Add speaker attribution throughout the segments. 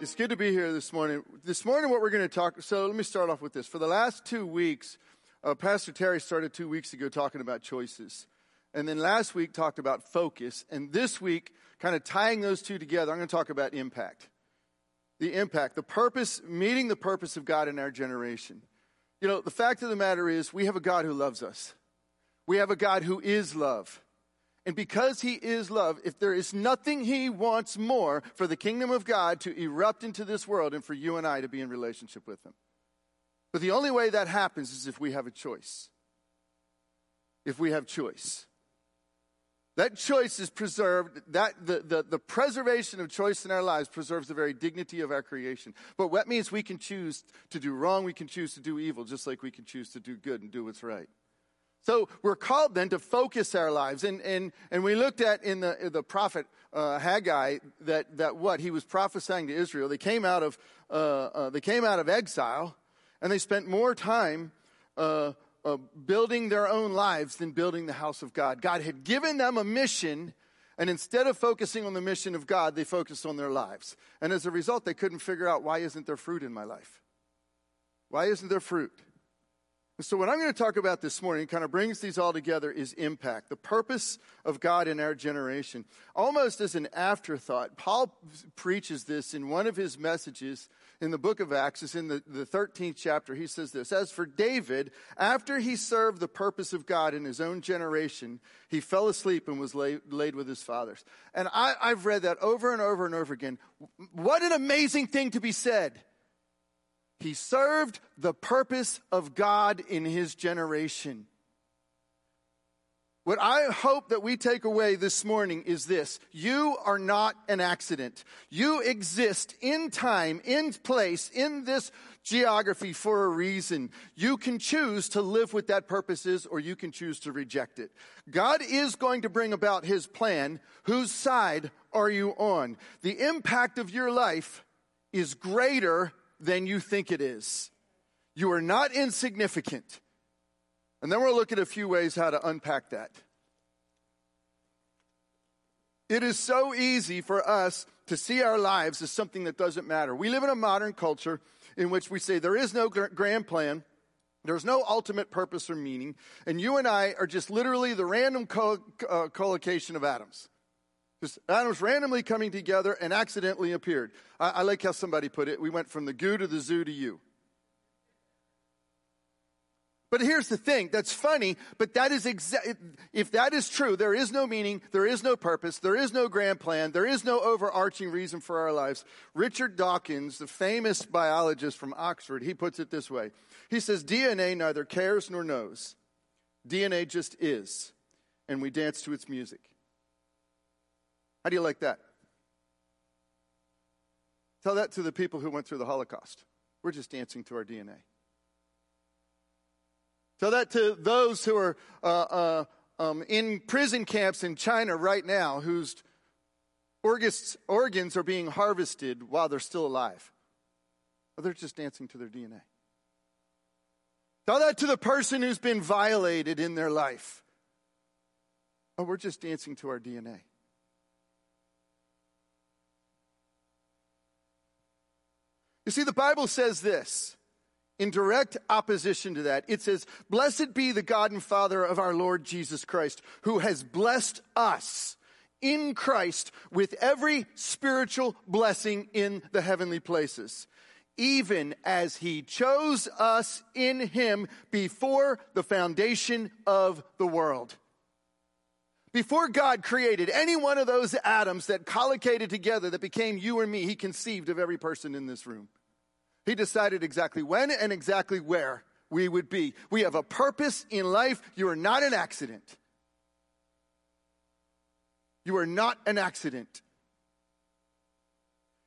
Speaker 1: It's good to be here this morning. This morning, what we're going to talk. So let me start off with this. For the last two weeks, uh, Pastor Terry started two weeks ago talking about choices, and then last week talked about focus, and this week, kind of tying those two together, I'm going to talk about impact. The impact, the purpose, meeting the purpose of God in our generation. You know, the fact of the matter is, we have a God who loves us. We have a God who is love. And because he is love, if there is nothing he wants more for the kingdom of God to erupt into this world and for you and I to be in relationship with him. But the only way that happens is if we have a choice. If we have choice. That choice is preserved, that the, the, the preservation of choice in our lives preserves the very dignity of our creation. But that means we can choose to do wrong, we can choose to do evil, just like we can choose to do good and do what's right. So we're called then to focus our lives. And, and, and we looked at in the, the prophet uh, Haggai that, that what he was prophesying to Israel. They came out of, uh, uh, they came out of exile and they spent more time uh, uh, building their own lives than building the house of God. God had given them a mission. And instead of focusing on the mission of God, they focused on their lives. And as a result, they couldn't figure out why isn't there fruit in my life? Why isn't there fruit? So, what I'm going to talk about this morning kind of brings these all together is impact, the purpose of God in our generation. Almost as an afterthought, Paul preaches this in one of his messages in the book of Acts, it's in the, the 13th chapter. He says this As for David, after he served the purpose of God in his own generation, he fell asleep and was laid, laid with his fathers. And I, I've read that over and over and over again. What an amazing thing to be said. He served the purpose of God in his generation. What I hope that we take away this morning is this. You are not an accident. You exist in time, in place, in this geography for a reason. You can choose to live with that purpose is, or you can choose to reject it. God is going to bring about his plan. Whose side are you on? The impact of your life is greater than you think it is. You are not insignificant. And then we'll look at a few ways how to unpack that. It is so easy for us to see our lives as something that doesn't matter. We live in a modern culture in which we say there is no grand plan, there's no ultimate purpose or meaning, and you and I are just literally the random co- uh, collocation of atoms. Just atoms randomly coming together and accidentally appeared. I, I like how somebody put it. We went from the goo to the zoo to you. But here's the thing that's funny, but that is exa- if that is true, there is no meaning, there is no purpose, there is no grand plan, there is no overarching reason for our lives. Richard Dawkins, the famous biologist from Oxford, he puts it this way He says, DNA neither cares nor knows, DNA just is, and we dance to its music. How do you like that? Tell that to the people who went through the Holocaust. We're just dancing to our DNA. Tell that to those who are uh, uh, um, in prison camps in China right now whose organs are being harvested while they're still alive. Or they're just dancing to their DNA. Tell that to the person who's been violated in their life. Oh, we're just dancing to our DNA. You see, the Bible says this in direct opposition to that. It says, Blessed be the God and Father of our Lord Jesus Christ, who has blessed us in Christ with every spiritual blessing in the heavenly places, even as he chose us in him before the foundation of the world. Before God created any one of those atoms that collocated together that became you or me, he conceived of every person in this room. He decided exactly when and exactly where we would be. We have a purpose in life. You are not an accident. You are not an accident.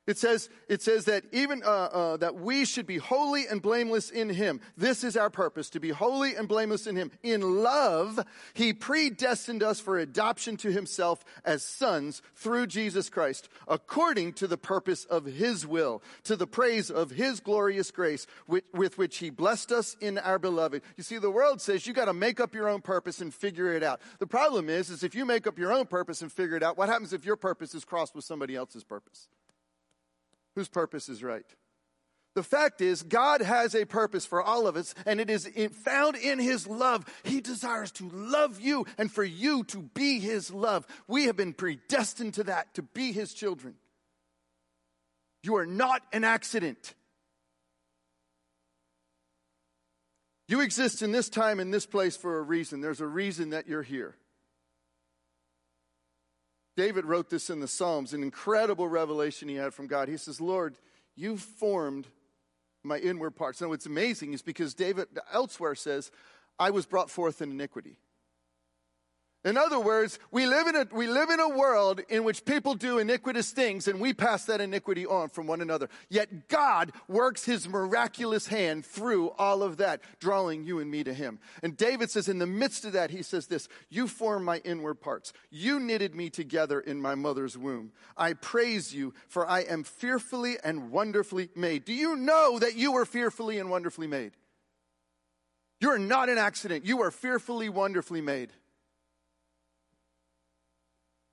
Speaker 1: It says, it says that even uh, uh, that we should be holy and blameless in Him. This is our purpose, to be holy and blameless in Him. In love, He predestined us for adoption to Himself as sons through Jesus Christ, according to the purpose of His will, to the praise of His glorious grace, with, with which He blessed us in our beloved. You see, the world says you got to make up your own purpose and figure it out. The problem is, is if you make up your own purpose and figure it out, what happens if your purpose is crossed with somebody else's purpose? Whose purpose is right. The fact is, God has a purpose for all of us, and it is found in His love. He desires to love you and for you to be His love. We have been predestined to that, to be His children. You are not an accident. You exist in this time, in this place for a reason. There's a reason that you're here. David wrote this in the Psalms, an incredible revelation he had from God. He says, Lord, you formed my inward parts. Now, what's amazing is because David elsewhere says, I was brought forth in iniquity. In other words, we live in a, we live in a world in which people do iniquitous things and we pass that iniquity on from one another. Yet God works his miraculous hand through all of that, drawing you and me to him. And David says, in the midst of that, he says this, you form my inward parts. You knitted me together in my mother's womb. I praise you for I am fearfully and wonderfully made. Do you know that you were fearfully and wonderfully made? You're not an accident. You are fearfully, wonderfully made.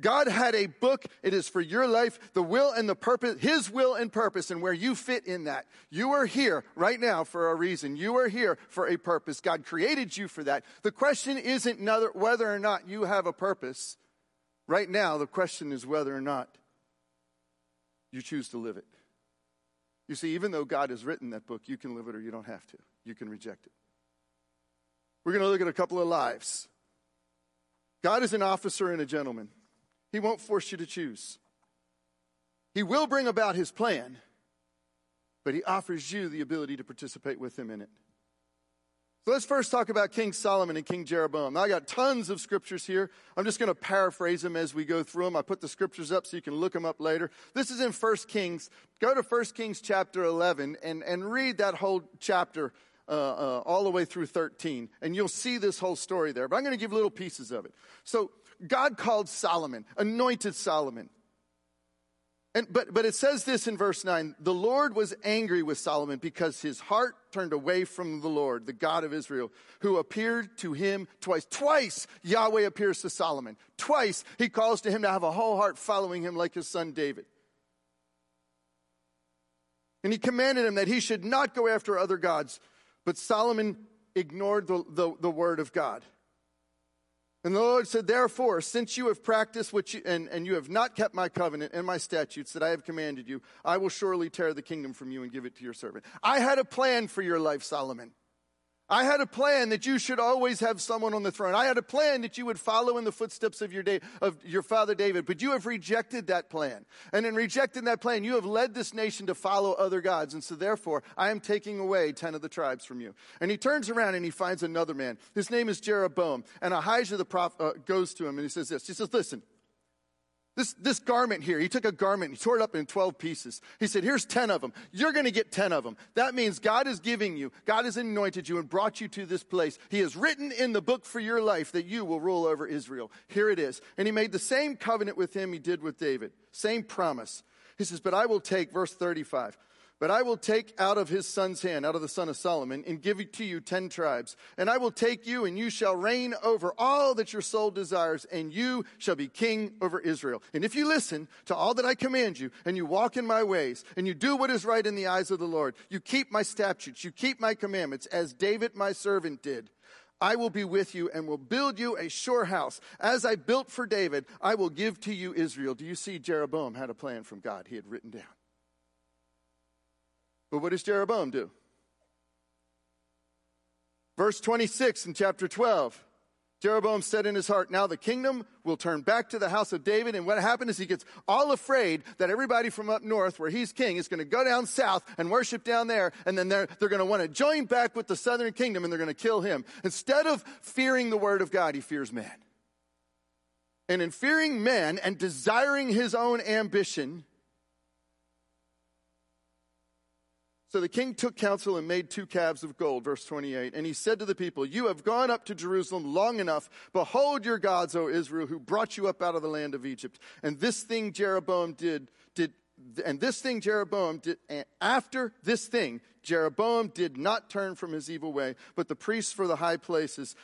Speaker 1: God had a book. It is for your life, the will and the purpose, His will and purpose, and where you fit in that. You are here right now for a reason. You are here for a purpose. God created you for that. The question isn't whether or not you have a purpose. Right now, the question is whether or not you choose to live it. You see, even though God has written that book, you can live it or you don't have to. You can reject it. We're going to look at a couple of lives. God is an officer and a gentleman. He won't force you to choose. He will bring about his plan, but he offers you the ability to participate with him in it. So let's first talk about King Solomon and King Jeroboam. Now, I got tons of scriptures here. I'm just going to paraphrase them as we go through them. I put the scriptures up so you can look them up later. This is in 1 Kings. Go to 1 Kings chapter 11 and, and read that whole chapter uh, uh, all the way through 13, and you'll see this whole story there. But I'm going to give little pieces of it. So God called Solomon, anointed Solomon. And, but, but it says this in verse 9 the Lord was angry with Solomon because his heart turned away from the Lord, the God of Israel, who appeared to him twice. Twice Yahweh appears to Solomon. Twice he calls to him to have a whole heart following him like his son David. And he commanded him that he should not go after other gods. But Solomon ignored the, the, the word of God. And the Lord said, Therefore, since you have practiced what you, and, and you have not kept my covenant and my statutes that I have commanded you, I will surely tear the kingdom from you and give it to your servant. I had a plan for your life, Solomon. I had a plan that you should always have someone on the throne. I had a plan that you would follow in the footsteps of your, da- of your father David, but you have rejected that plan. And in rejecting that plan, you have led this nation to follow other gods. And so therefore, I am taking away 10 of the tribes from you. And he turns around and he finds another man. His name is Jeroboam. And Ahijah the prophet uh, goes to him and he says this. He says, listen, this, this garment here, he took a garment, he tore it up in 12 pieces. He said, Here's 10 of them. You're going to get 10 of them. That means God is giving you, God has anointed you and brought you to this place. He has written in the book for your life that you will rule over Israel. Here it is. And he made the same covenant with him he did with David, same promise. He says, But I will take, verse 35, but I will take out of his son's hand, out of the son of Solomon, and give it to you ten tribes. And I will take you, and you shall reign over all that your soul desires, and you shall be king over Israel. And if you listen to all that I command you, and you walk in my ways, and you do what is right in the eyes of the Lord, you keep my statutes, you keep my commandments, as David my servant did. I will be with you and will build you a sure house. As I built for David, I will give to you Israel. Do you see Jeroboam had a plan from God he had written down? But what does Jeroboam do? Verse 26 in chapter 12. Jeroboam said in his heart, Now the kingdom will turn back to the house of David. And what happened is he gets all afraid that everybody from up north, where he's king, is going to go down south and worship down there. And then they're, they're going to want to join back with the southern kingdom and they're going to kill him. Instead of fearing the word of God, he fears man. And in fearing man and desiring his own ambition, So the king took counsel and made two calves of gold, verse 28. And he said to the people, You have gone up to Jerusalem long enough. Behold your gods, O Israel, who brought you up out of the land of Egypt. And this thing Jeroboam did, did, and this thing Jeroboam did, after this thing, Jeroboam did not turn from his evil way, but the priests for the high places,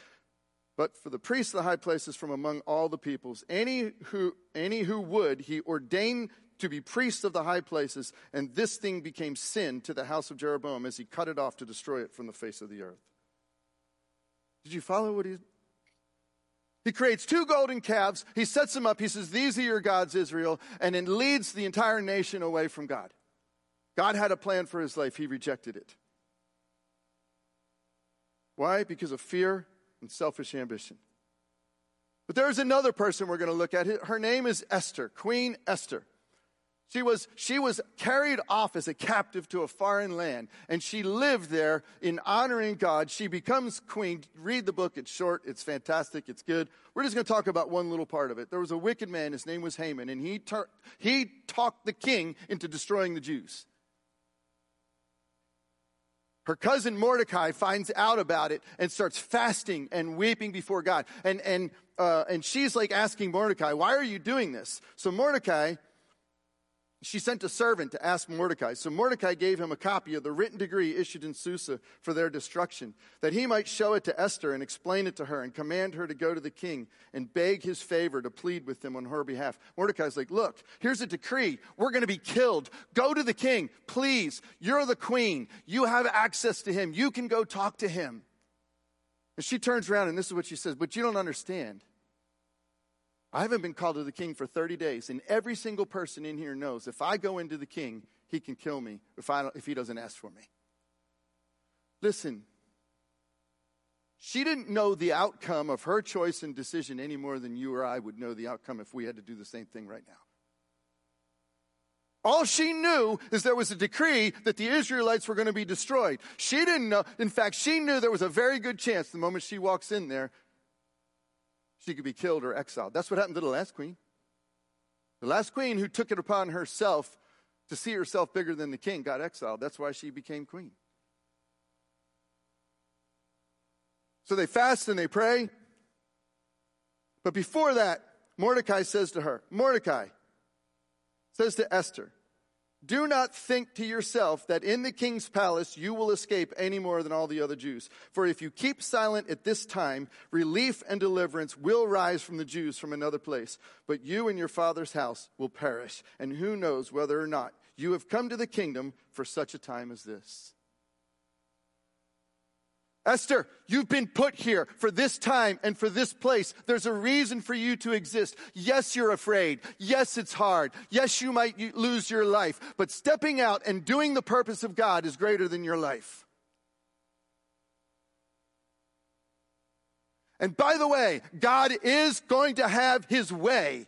Speaker 1: but for the priests of the high places from among all the peoples, any who, any who would, he ordained to be priests of the high places, and this thing became sin to the house of Jeroboam as he cut it off to destroy it from the face of the earth. Did you follow what he he creates two golden calves. He sets them up. He says, These are your gods, Israel, and then leads the entire nation away from God. God had a plan for his life. He rejected it. Why? Because of fear and selfish ambition. But there's another person we're going to look at. Her name is Esther, Queen Esther. She was, she was carried off as a captive to a foreign land, and she lived there in honoring God. She becomes queen. Read the book, it's short, it's fantastic, it's good. We're just going to talk about one little part of it. There was a wicked man, his name was Haman, and he, he talked the king into destroying the Jews. Her cousin Mordecai finds out about it and starts fasting and weeping before God. And, and, uh, and she's like asking Mordecai, Why are you doing this? So Mordecai she sent a servant to ask Mordecai. So Mordecai gave him a copy of the written decree issued in Susa for their destruction, that he might show it to Esther and explain it to her and command her to go to the king and beg his favor to plead with him on her behalf. Mordecai's like, Look, here's a decree. We're going to be killed. Go to the king, please. You're the queen. You have access to him. You can go talk to him. And she turns around and this is what she says, But you don't understand. I haven't been called to the king for 30 days, and every single person in here knows if I go into the king, he can kill me if, I if he doesn't ask for me. Listen, she didn't know the outcome of her choice and decision any more than you or I would know the outcome if we had to do the same thing right now. All she knew is there was a decree that the Israelites were going to be destroyed. She didn't know. In fact, she knew there was a very good chance the moment she walks in there she could be killed or exiled. That's what happened to the last queen. The last queen who took it upon herself to see herself bigger than the king got exiled. That's why she became queen. So they fast and they pray. But before that, Mordecai says to her, Mordecai says to Esther, do not think to yourself that in the king's palace you will escape any more than all the other Jews. For if you keep silent at this time, relief and deliverance will rise from the Jews from another place. But you and your father's house will perish. And who knows whether or not you have come to the kingdom for such a time as this. Esther, you've been put here for this time and for this place. There's a reason for you to exist. Yes, you're afraid. Yes, it's hard. Yes, you might lose your life. But stepping out and doing the purpose of God is greater than your life. And by the way, God is going to have his way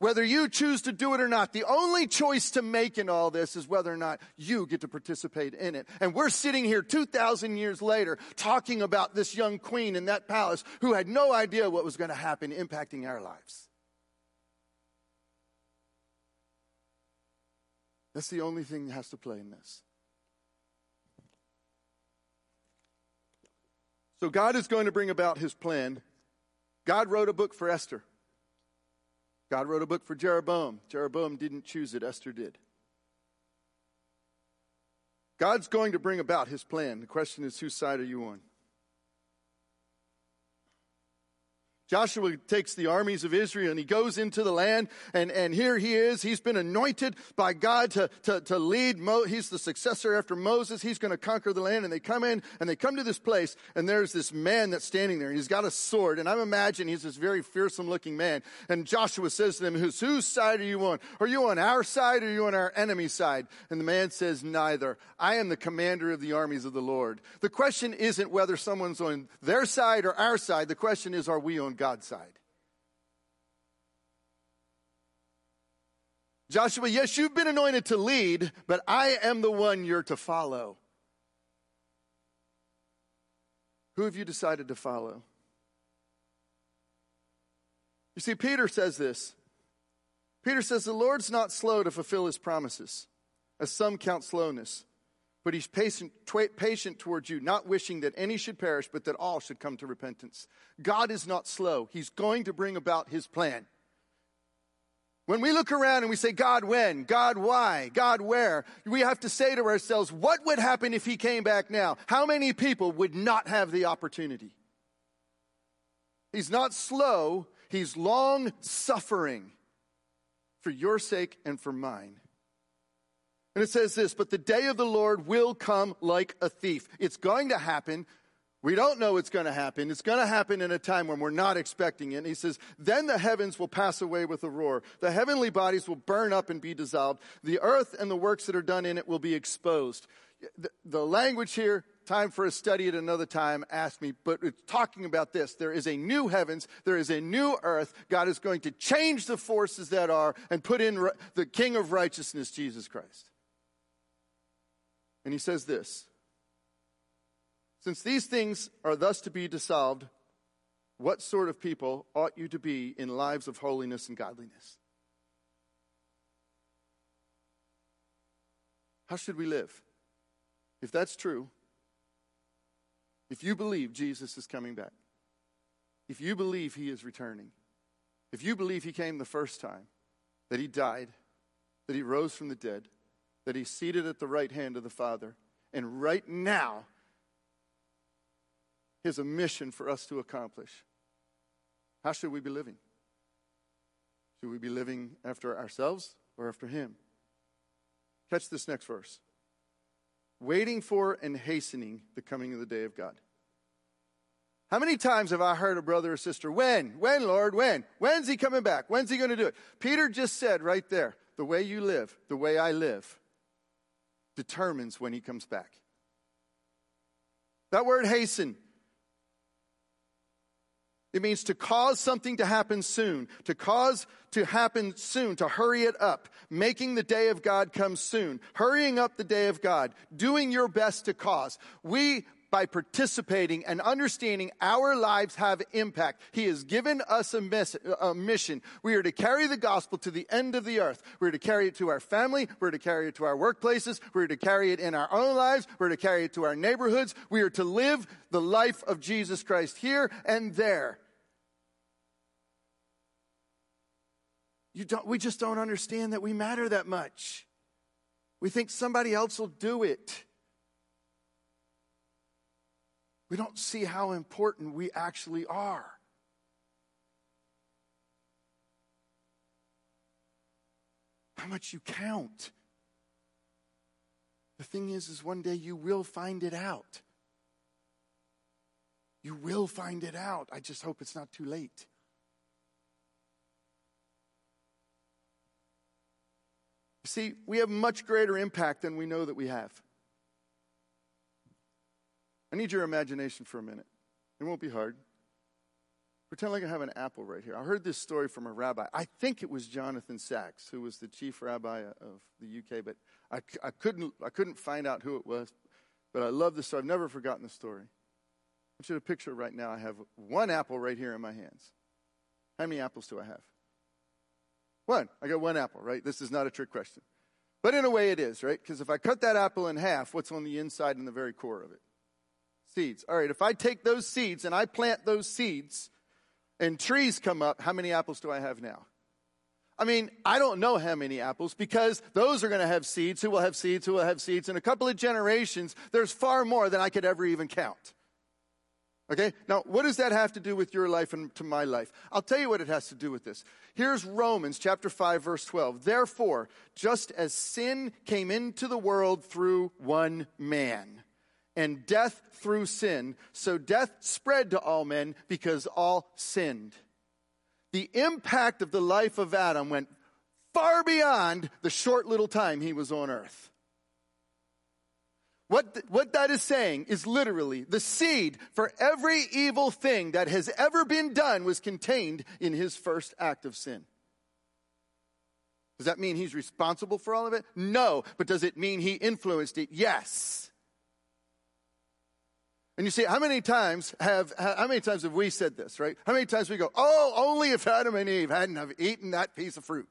Speaker 1: whether you choose to do it or not. The only choice to make in all this is whether or not you get to participate in it. And we're sitting here 2,000 years later talking about this young queen in that palace who had no idea what was going to happen impacting our lives. That's the only thing that has to play in this. So God is going to bring about his plan. God wrote a book for Esther. God wrote a book for Jeroboam. Jeroboam didn't choose it, Esther did. God's going to bring about his plan. The question is, whose side are you on? Joshua takes the armies of Israel and he goes into the land, and, and here he is. He's been anointed by God to, to, to lead. Mo, he's the successor after Moses. He's going to conquer the land. And they come in and they come to this place, and there's this man that's standing there, he's got a sword. And I'm imagining he's this very fearsome looking man. And Joshua says to them, whose, whose side are you on? Are you on our side or are you on our enemy's side? And the man says, Neither. I am the commander of the armies of the Lord. The question isn't whether someone's on their side or our side. The question is, are we on God's side. Joshua, yes, you've been anointed to lead, but I am the one you're to follow. Who have you decided to follow? You see, Peter says this. Peter says, The Lord's not slow to fulfill his promises, as some count slowness, but he's patient, patient towards you, not wishing that any should perish, but that all should come to repentance. God is not slow. He's going to bring about his plan. When we look around and we say, God, when? God, why? God, where? We have to say to ourselves, what would happen if he came back now? How many people would not have the opportunity? He's not slow, he's long suffering for your sake and for mine. And it says this, but the day of the Lord will come like a thief. It's going to happen. We don't know it's going to happen. It's going to happen in a time when we're not expecting it. And he says, then the heavens will pass away with a roar. The heavenly bodies will burn up and be dissolved. The earth and the works that are done in it will be exposed. The, the language here, time for a study at another time, ask me, but it's talking about this. There is a new heavens. There is a new earth. God is going to change the forces that are and put in the King of righteousness, Jesus Christ. And he says this Since these things are thus to be dissolved, what sort of people ought you to be in lives of holiness and godliness? How should we live? If that's true, if you believe Jesus is coming back, if you believe he is returning, if you believe he came the first time, that he died, that he rose from the dead, that he's seated at the right hand of the Father. And right now, he has a mission for us to accomplish. How should we be living? Should we be living after ourselves or after him? Catch this next verse. Waiting for and hastening the coming of the day of God. How many times have I heard a brother or sister, when? When, Lord? When? When's he coming back? When's he going to do it? Peter just said right there, the way you live, the way I live, determines when he comes back. That word hasten, it means to cause something to happen soon, to cause to happen soon, to hurry it up, making the day of God come soon, hurrying up the day of God, doing your best to cause. We by participating and understanding our lives have impact. He has given us a, a, mission. We are to carry the gospel to the end of the earth. We're to carry it to our family. We're to carry it to our workplaces. We're to carry it in our own lives. We're to carry it to our neighborhoods. We are to live the life of Jesus Christ here and there. You don't, we just don't understand that we matter that much. We think somebody else will do it. We don't see how important we actually are. How much you count. The thing is, is one day you will find it out. You will find it out. I just hope it's not too late. See, we have much greater impact than we know that we have. I need your imagination for a minute. It won't be hard. Pretend like I have an apple right here. I heard this story from a rabbi. I think it was Jonathan Sacks, who was the chief rabbi of the UK, but I, I, couldn't, I couldn't find out who it was. But I love the story. I've never forgotten the story. I want you to picture right now I have one apple right here in my hands. How many apples do I have? One. I got one apple, right? This is not a trick question. But in a way it is, right? Because if I cut that apple in half, what's on the inside and the very core of it? Seeds. All right, if I take those seeds and I plant those seeds and trees come up, how many apples do I have now? I mean, I don't know how many apples because those are going to have seeds, who will have seeds, who will have seeds. In a couple of generations, there's far more than I could ever even count. Okay? Now, what does that have to do with your life and to my life? I'll tell you what it has to do with this. Here's Romans chapter 5 verse 12. Therefore, just as sin came into the world through one man, and death through sin. So death spread to all men because all sinned. The impact of the life of Adam went far beyond the short little time he was on earth. What, th- what that is saying is literally the seed for every evil thing that has ever been done was contained in his first act of sin. Does that mean he's responsible for all of it? No. But does it mean he influenced it? Yes. And you see, how many times have how many times have we said this, right? How many times we go, "Oh, only if Adam and Eve hadn't have eaten that piece of fruit."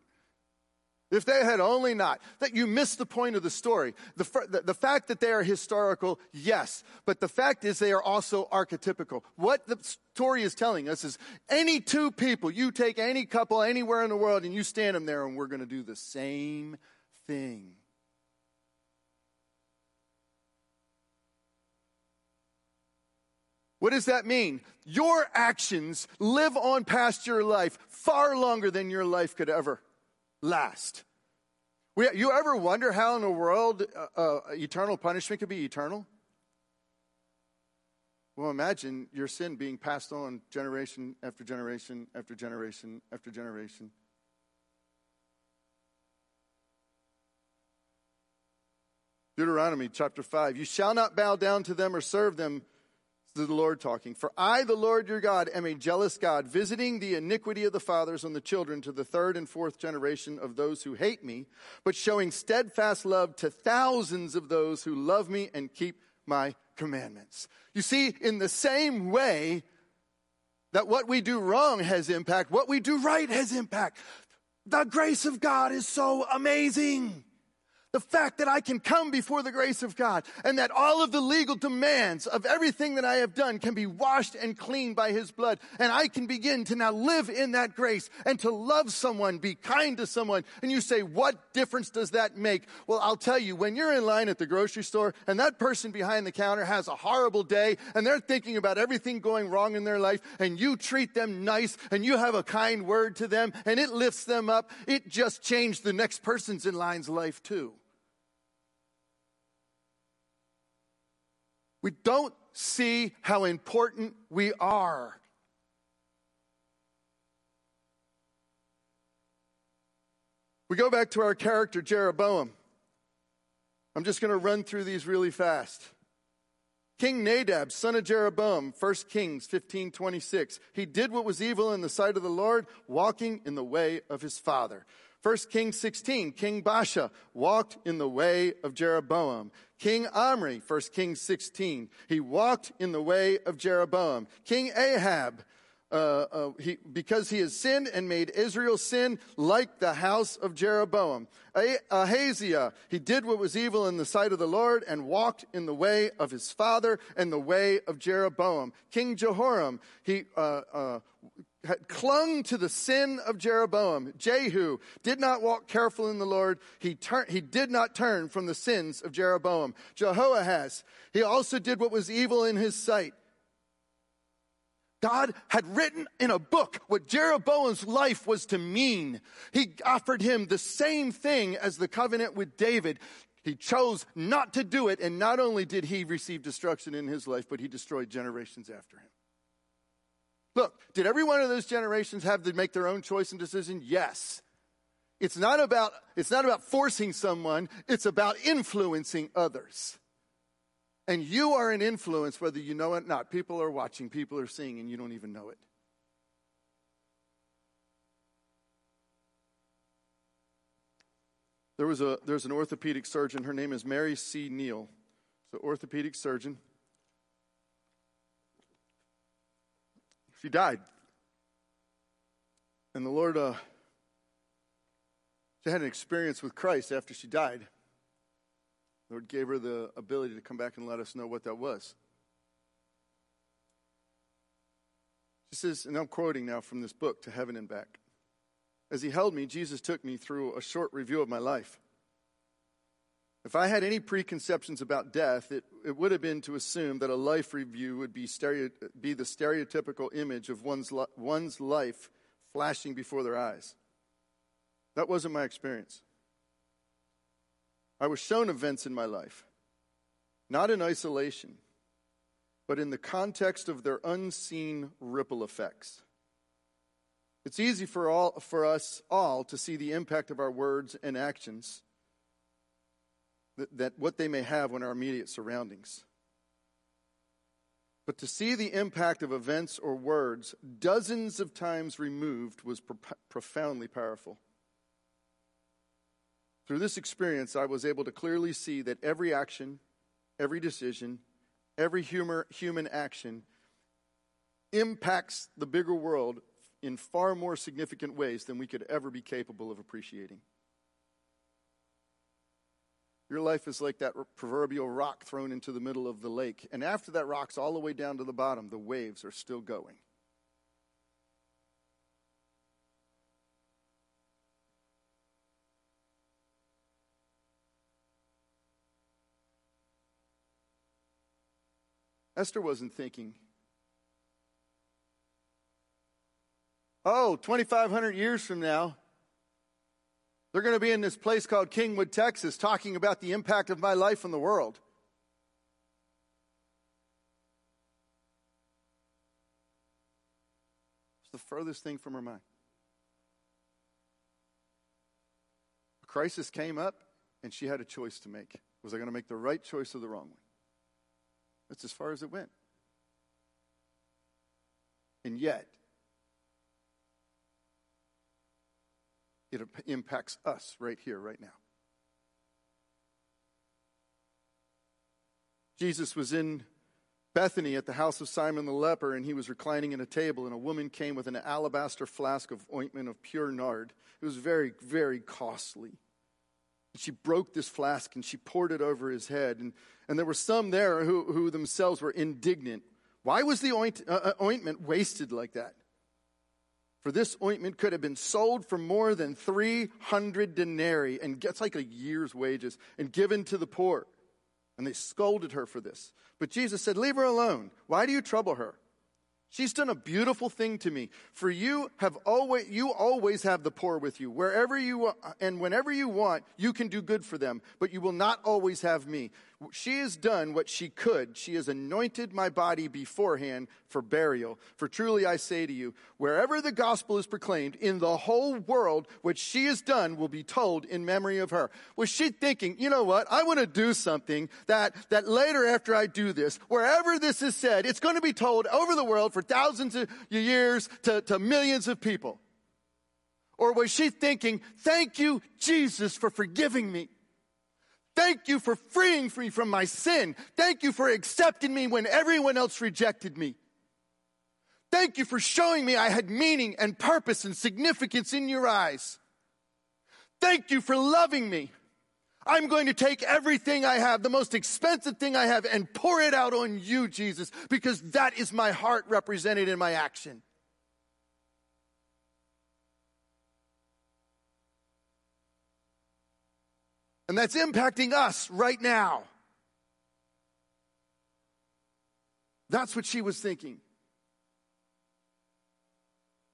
Speaker 1: If they had only not, that you miss the point of the story. The, the, the, fact that they are historical, yes, but the fact is they are also archetypical. What the story is telling us is any two people, you take any couple anywhere in the world and you stand them there and we're going to do the same thing. What does that mean? Your actions live on past your life far longer than your life could ever last. We, you ever wonder how in the world uh, uh, eternal punishment could be eternal? Well, imagine your sin being passed on generation after generation after generation after generation. Deuteronomy chapter 5 You shall not bow down to them or serve them the Lord talking. For I, the Lord your God, am a jealous God, visiting the iniquity of the fathers on the children to the third and fourth generation of those who hate me, but showing steadfast love to thousands of those who love me and keep my commandments. You see, in the same way that what we do wrong has impact, what we do right has impact. The grace of God is so amazing. The fact that I can come before the grace of God and that all of the legal demands of everything that I have done can be washed and cleaned by His blood. And I can begin to now live in that grace and to love someone, be kind to someone. And you say, what difference does that make? Well, I'll tell you, when you're in line at the grocery store and that person behind the counter has a horrible day and they're thinking about everything going wrong in their life and you treat them nice and you have a kind word to them and it lifts them up, it just changed the next person's in line's life too. We don't see how important we are. We go back to our character, Jeroboam. I'm just going to run through these really fast. King Nadab, son of Jeroboam, 1 Kings 15 26. He did what was evil in the sight of the Lord, walking in the way of his father. 1 Kings 16, King Baasha walked in the way of Jeroboam. King Omri, 1 Kings 16, he walked in the way of Jeroboam. King Ahab, uh, uh, he, because he has sinned and made Israel sin like the house of Jeroboam. Ahaziah, he did what was evil in the sight of the Lord and walked in the way of his father and the way of Jeroboam. King Jehoram, he uh, uh had clung to the sin of Jeroboam. Jehu did not walk careful in the Lord. He, tur- he did not turn from the sins of Jeroboam. Jehoahaz, he also did what was evil in his sight. God had written in a book what Jeroboam's life was to mean. He offered him the same thing as the covenant with David. He chose not to do it, and not only did he receive destruction in his life, but he destroyed generations after him. Look, did every one of those generations have to make their own choice and decision? Yes. It's not about, it's not about forcing someone, it's about influencing others. And you are an influence whether you know it or not. People are watching, people are seeing, and you don't even know it. There was a there's an orthopedic surgeon. Her name is Mary C. Neal. So orthopedic surgeon. She died. And the Lord, uh, she had an experience with Christ after she died. The Lord gave her the ability to come back and let us know what that was. She says, and I'm quoting now from this book, To Heaven and Back. As he held me, Jesus took me through a short review of my life. If I had any preconceptions about death, it, it would have been to assume that a life review would be, stereo, be the stereotypical image of one's, one's life flashing before their eyes. That wasn't my experience. I was shown events in my life, not in isolation, but in the context of their unseen ripple effects. It's easy for, all, for us all to see the impact of our words and actions that, that what they may have on our immediate surroundings. But to see the impact of events or words dozens of times removed was pro- profoundly powerful. Through this experience, I was able to clearly see that every action, every decision, every humor, human action impacts the bigger world in far more significant ways than we could ever be capable of appreciating. Your life is like that proverbial rock thrown into the middle of the lake. And after that rock's all the way down to the bottom, the waves are still going. Esther wasn't thinking, oh, 2,500 years from now, they're going to be in this place called Kingwood, Texas, talking about the impact of my life on the world. It's the furthest thing from her mind. A crisis came up, and she had a choice to make. Was I going to make the right choice or the wrong one? That's as far as it went. And yet, it impacts us right here, right now. Jesus was in Bethany at the house of Simon the leper, and he was reclining at a table, and a woman came with an alabaster flask of ointment of pure nard. It was very, very costly. And She broke this flask and she poured it over his head. And, and there were some there who, who themselves were indignant. Why was the oint, uh, uh ointment wasted like that? For this ointment could have been sold for more than 300 denarii and gets like a year's wages and given to the poor. And they scolded her for this. But Jesus said, Leave her alone. Why do you trouble her? She's done a beautiful thing to me. For you have always you always have the poor with you. Wherever you and whenever you want, you can do good for them, but you will not always have me. She has done what she could. She has anointed my body beforehand for burial. For truly I say to you, wherever the gospel is proclaimed in the whole world, what she has done will be told in memory of her. Was she thinking, you know what? I want to do something that, that later after I do this, wherever this is said, it's going to be told over the world for thousands of years to, to millions of people. Or was she thinking, thank you, Jesus, for forgiving me? Thank you for freeing me from my sin. Thank you for accepting me when everyone else rejected me. Thank you for showing me I had meaning and purpose and significance in your eyes. Thank you for loving me. I'm going to take everything I have, the most expensive thing I have, and pour it out on you, Jesus, because that is my heart represented in my action. And that's impacting us right now. That's what she was thinking.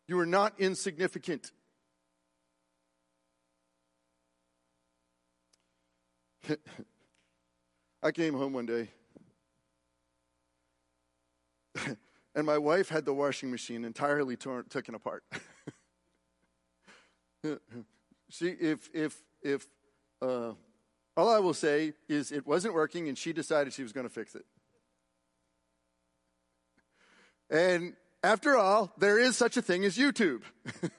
Speaker 1: You are not insignificant. I came home one day, and my wife had the washing machine entirely torn, taken apart. she, if, if, if uh, all I will say is it wasn't working, and she decided she was going to fix it. And after all, there is such a thing as YouTube.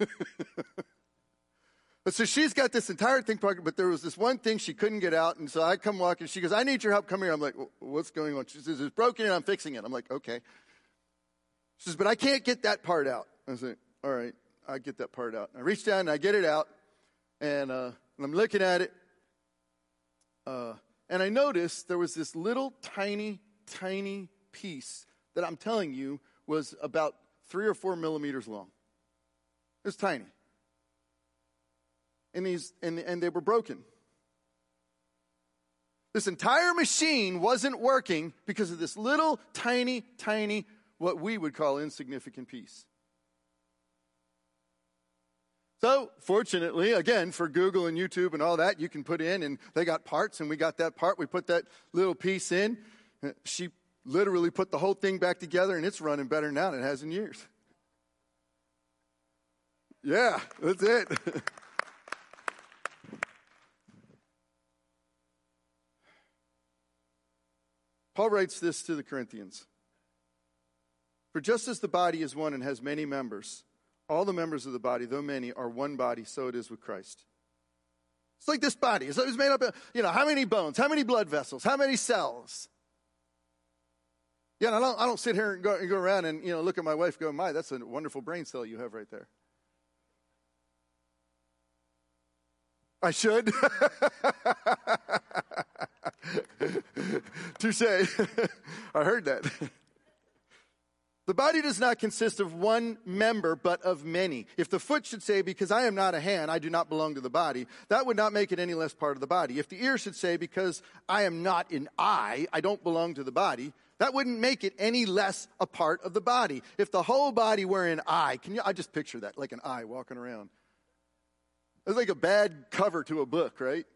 Speaker 1: but so she's got this entire thing but there was this one thing she couldn't get out. And so I come walking. She goes, I need your help. Come here. I'm like, what's going on? She says, it's broken and I'm fixing it. I'm like, okay. She says, but I can't get that part out. I say, all right, I get that part out. I reach down and I get it out. And, uh, and I'm looking at it. Uh, and I noticed there was this little tiny, tiny piece that I'm telling you was about three or four millimeters long. It was tiny. And, these, and, and they were broken. This entire machine wasn't working because of this little, tiny, tiny, what we would call insignificant piece. So, fortunately, again, for Google and YouTube and all that, you can put in, and they got parts, and we got that part. We put that little piece in. She literally put the whole thing back together, and it's running better now than it has in years. Yeah, that's it. Paul writes this to the Corinthians For just as the body is one and has many members, all the members of the body, though many, are one body, so it is with Christ. It's like this body. It's made up of, you know, how many bones, how many blood vessels, how many cells. Yeah, I don't, I don't sit here and go, and go around and, you know, look at my wife go, my, that's a wonderful brain cell you have right there. I should. Touche. I heard that. The body does not consist of one member, but of many. If the foot should say, Because I am not a hand, I do not belong to the body, that would not make it any less part of the body. If the ear should say, Because I am not an eye, I don't belong to the body, that wouldn't make it any less a part of the body. If the whole body were an eye, can you, I just picture that, like an eye walking around. It's like a bad cover to a book, right?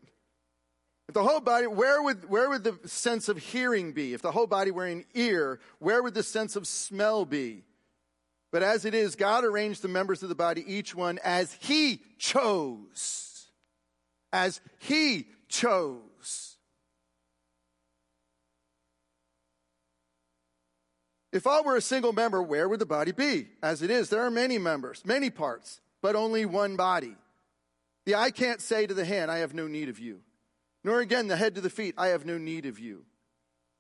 Speaker 1: If the whole body, where would, where would the sense of hearing be? If the whole body were an ear, where would the sense of smell be? But as it is, God arranged the members of the body, each one as He chose. As He chose. If all were a single member, where would the body be? As it is, there are many members, many parts, but only one body. The eye can't say to the hand, I have no need of you nor again the head to the feet, I have no need of you.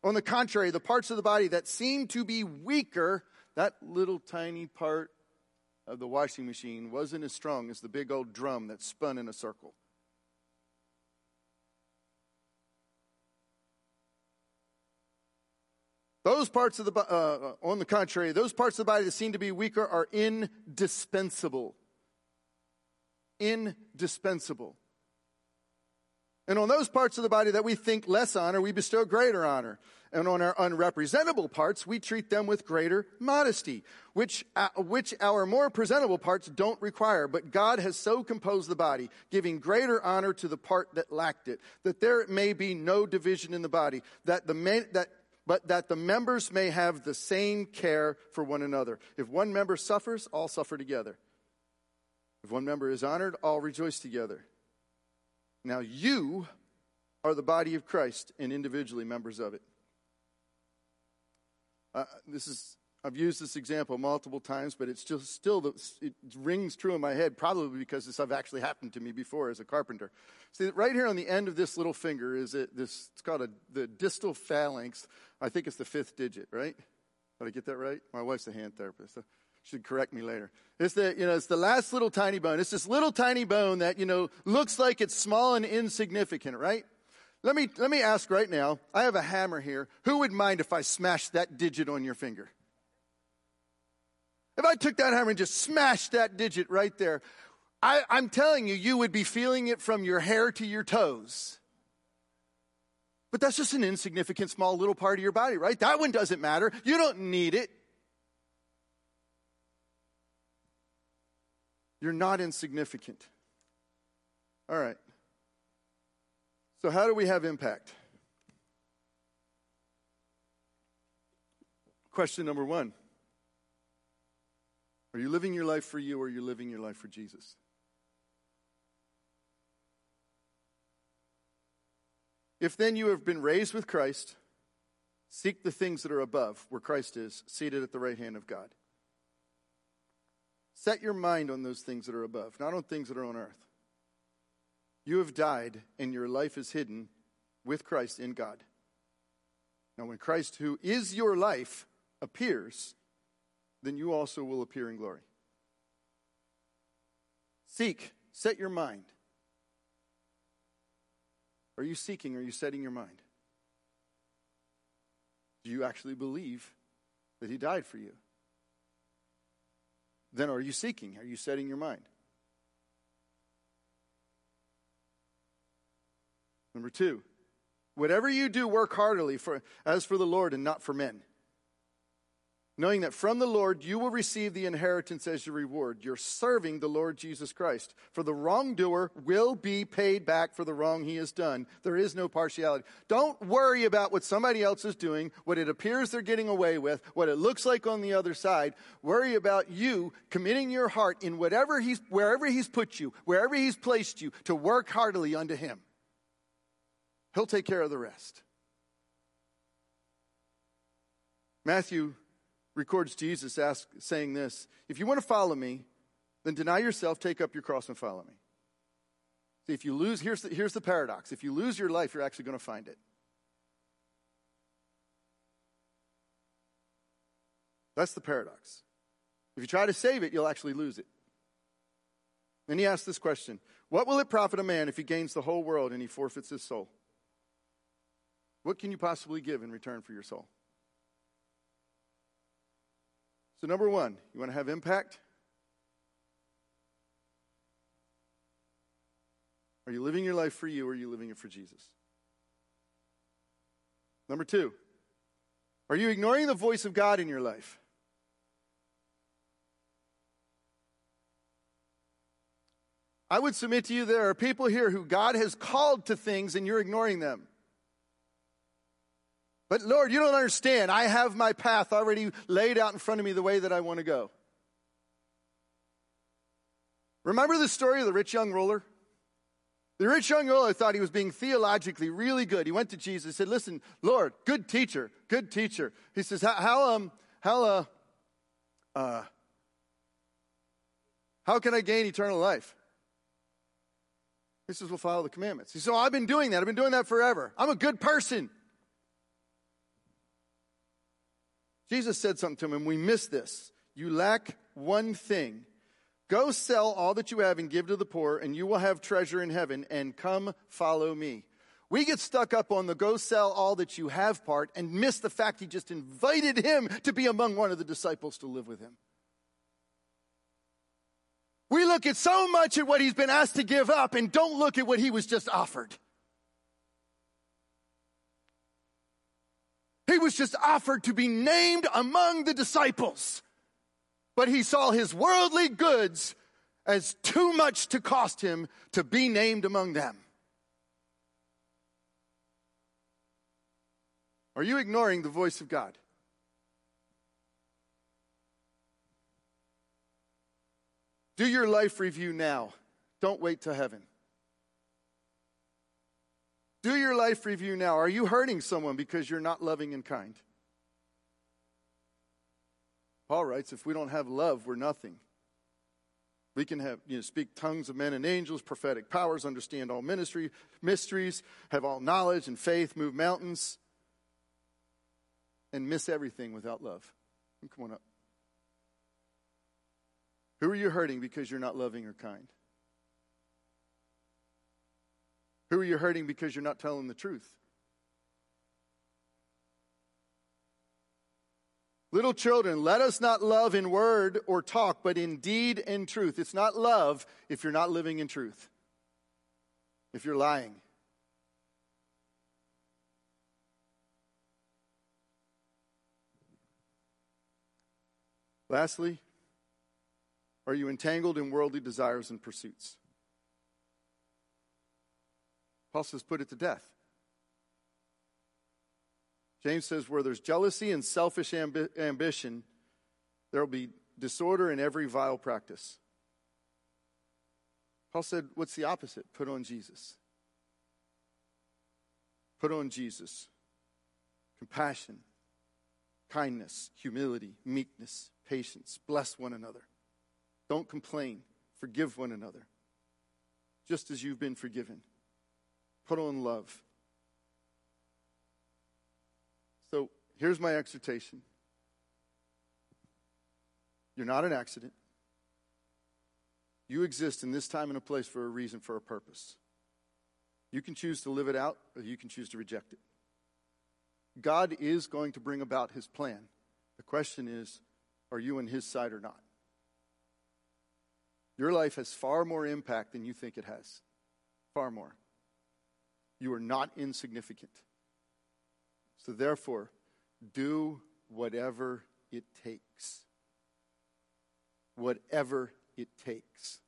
Speaker 1: On the contrary, the parts of the body that seem to be weaker, that little tiny part of the washing machine wasn't as strong as the big old drum that spun in a circle. Those parts of the, uh, on the contrary, those parts of the body that seem to be weaker are indispensable. Indispensable. And on those parts of the body that we think less honor, we bestow greater honor. And on our unrepresentable parts, we treat them with greater modesty, which, uh, which our more presentable parts don't require. But God has so composed the body, giving greater honor to the part that lacked it, that there may be no division in the body, that the man, that, but that the members may have the same care for one another. If one member suffers, all suffer together. If one member is honored, all rejoice together. Now you are the body of Christ and individually members of it. Uh, this is I've used this example multiple times, but it's just still it rings true in my head, probably because this have actually happened to me before as a carpenter. See, right here on the end of this little finger is it this? It's called a, the distal phalanx. I think it's the fifth digit, right? Did I get that right? My wife's a hand therapist. Should correct me later. It's the, you know, it's the last little tiny bone. It's this little tiny bone that, you know, looks like it's small and insignificant, right? Let me, let me ask right now. I have a hammer here. Who would mind if I smashed that digit on your finger? If I took that hammer and just smashed that digit right there, I, I'm telling you, you would be feeling it from your hair to your toes. But that's just an insignificant small little part of your body, right? That one doesn't matter. You don't need it. You're not insignificant. All right. So, how do we have impact? Question number one Are you living your life for you or are you living your life for Jesus? If then you have been raised with Christ, seek the things that are above, where Christ is, seated at the right hand of God. Set your mind on those things that are above, not on things that are on earth. You have died, and your life is hidden with Christ in God. Now, when Christ, who is your life, appears, then you also will appear in glory. Seek, set your mind. Are you seeking? Are you setting your mind? Do you actually believe that He died for you? Then are you seeking? Are you setting your mind? Number two, whatever you do, work heartily for, as for the Lord and not for men knowing that from the Lord you will receive the inheritance as your reward. You're serving the Lord Jesus Christ. For the wrongdoer will be paid back for the wrong he has done. There is no partiality. Don't worry about what somebody else is doing, what it appears they're getting away with, what it looks like on the other side. Worry about you committing your heart in whatever he's, wherever he's put you, wherever he's placed you, to work heartily unto him. He'll take care of the rest. Matthew records Jesus ask, saying this If you want to follow me, then deny yourself, take up your cross, and follow me. See, if you lose, here's the, here's the paradox if you lose your life, you're actually going to find it. That's the paradox. If you try to save it, you'll actually lose it. Then he asks this question What will it profit a man if he gains the whole world and he forfeits his soul? What can you possibly give in return for your soul? So, number one, you want to have impact? Are you living your life for you or are you living it for Jesus? Number two, are you ignoring the voice of God in your life? I would submit to you there are people here who God has called to things and you're ignoring them. But Lord, you don't understand. I have my path already laid out in front of me the way that I want to go. Remember the story of the rich young ruler? The rich young ruler thought he was being theologically really good. He went to Jesus and said, Listen, Lord, good teacher, good teacher. He says, How, um, how, uh, uh, how can I gain eternal life? He says, Well, follow the commandments. He said, oh, I've been doing that. I've been doing that forever. I'm a good person. Jesus said something to him, and we miss this. You lack one thing. Go sell all that you have and give to the poor, and you will have treasure in heaven, and come follow me. We get stuck up on the go sell all that you have part and miss the fact he just invited him to be among one of the disciples to live with him. We look at so much at what he's been asked to give up and don't look at what he was just offered. He was just offered to be named among the disciples. But he saw his worldly goods as too much to cost him to be named among them. Are you ignoring the voice of God? Do your life review now. Don't wait till heaven. Do your life review now. Are you hurting someone because you're not loving and kind? Paul writes, if we don't have love, we're nothing. We can have, you know, speak tongues of men and angels, prophetic powers, understand all ministry, mysteries, have all knowledge and faith, move mountains, and miss everything without love. Come on up. Who are you hurting because you're not loving or kind? Who are you hurting because you're not telling the truth? Little children, let us not love in word or talk, but in deed and truth. It's not love if you're not living in truth, if you're lying. Lastly, are you entangled in worldly desires and pursuits? Paul says, put it to death. James says, where there's jealousy and selfish ambi- ambition, there will be disorder in every vile practice. Paul said, what's the opposite? Put on Jesus. Put on Jesus. Compassion, kindness, humility, meekness, patience. Bless one another. Don't complain. Forgive one another, just as you've been forgiven. Put on love. So here's my exhortation You're not an accident. You exist in this time and a place for a reason, for a purpose. You can choose to live it out, or you can choose to reject it. God is going to bring about his plan. The question is, are you on his side or not? Your life has far more impact than you think it has. Far more. You are not insignificant. So, therefore, do whatever it takes. Whatever it takes.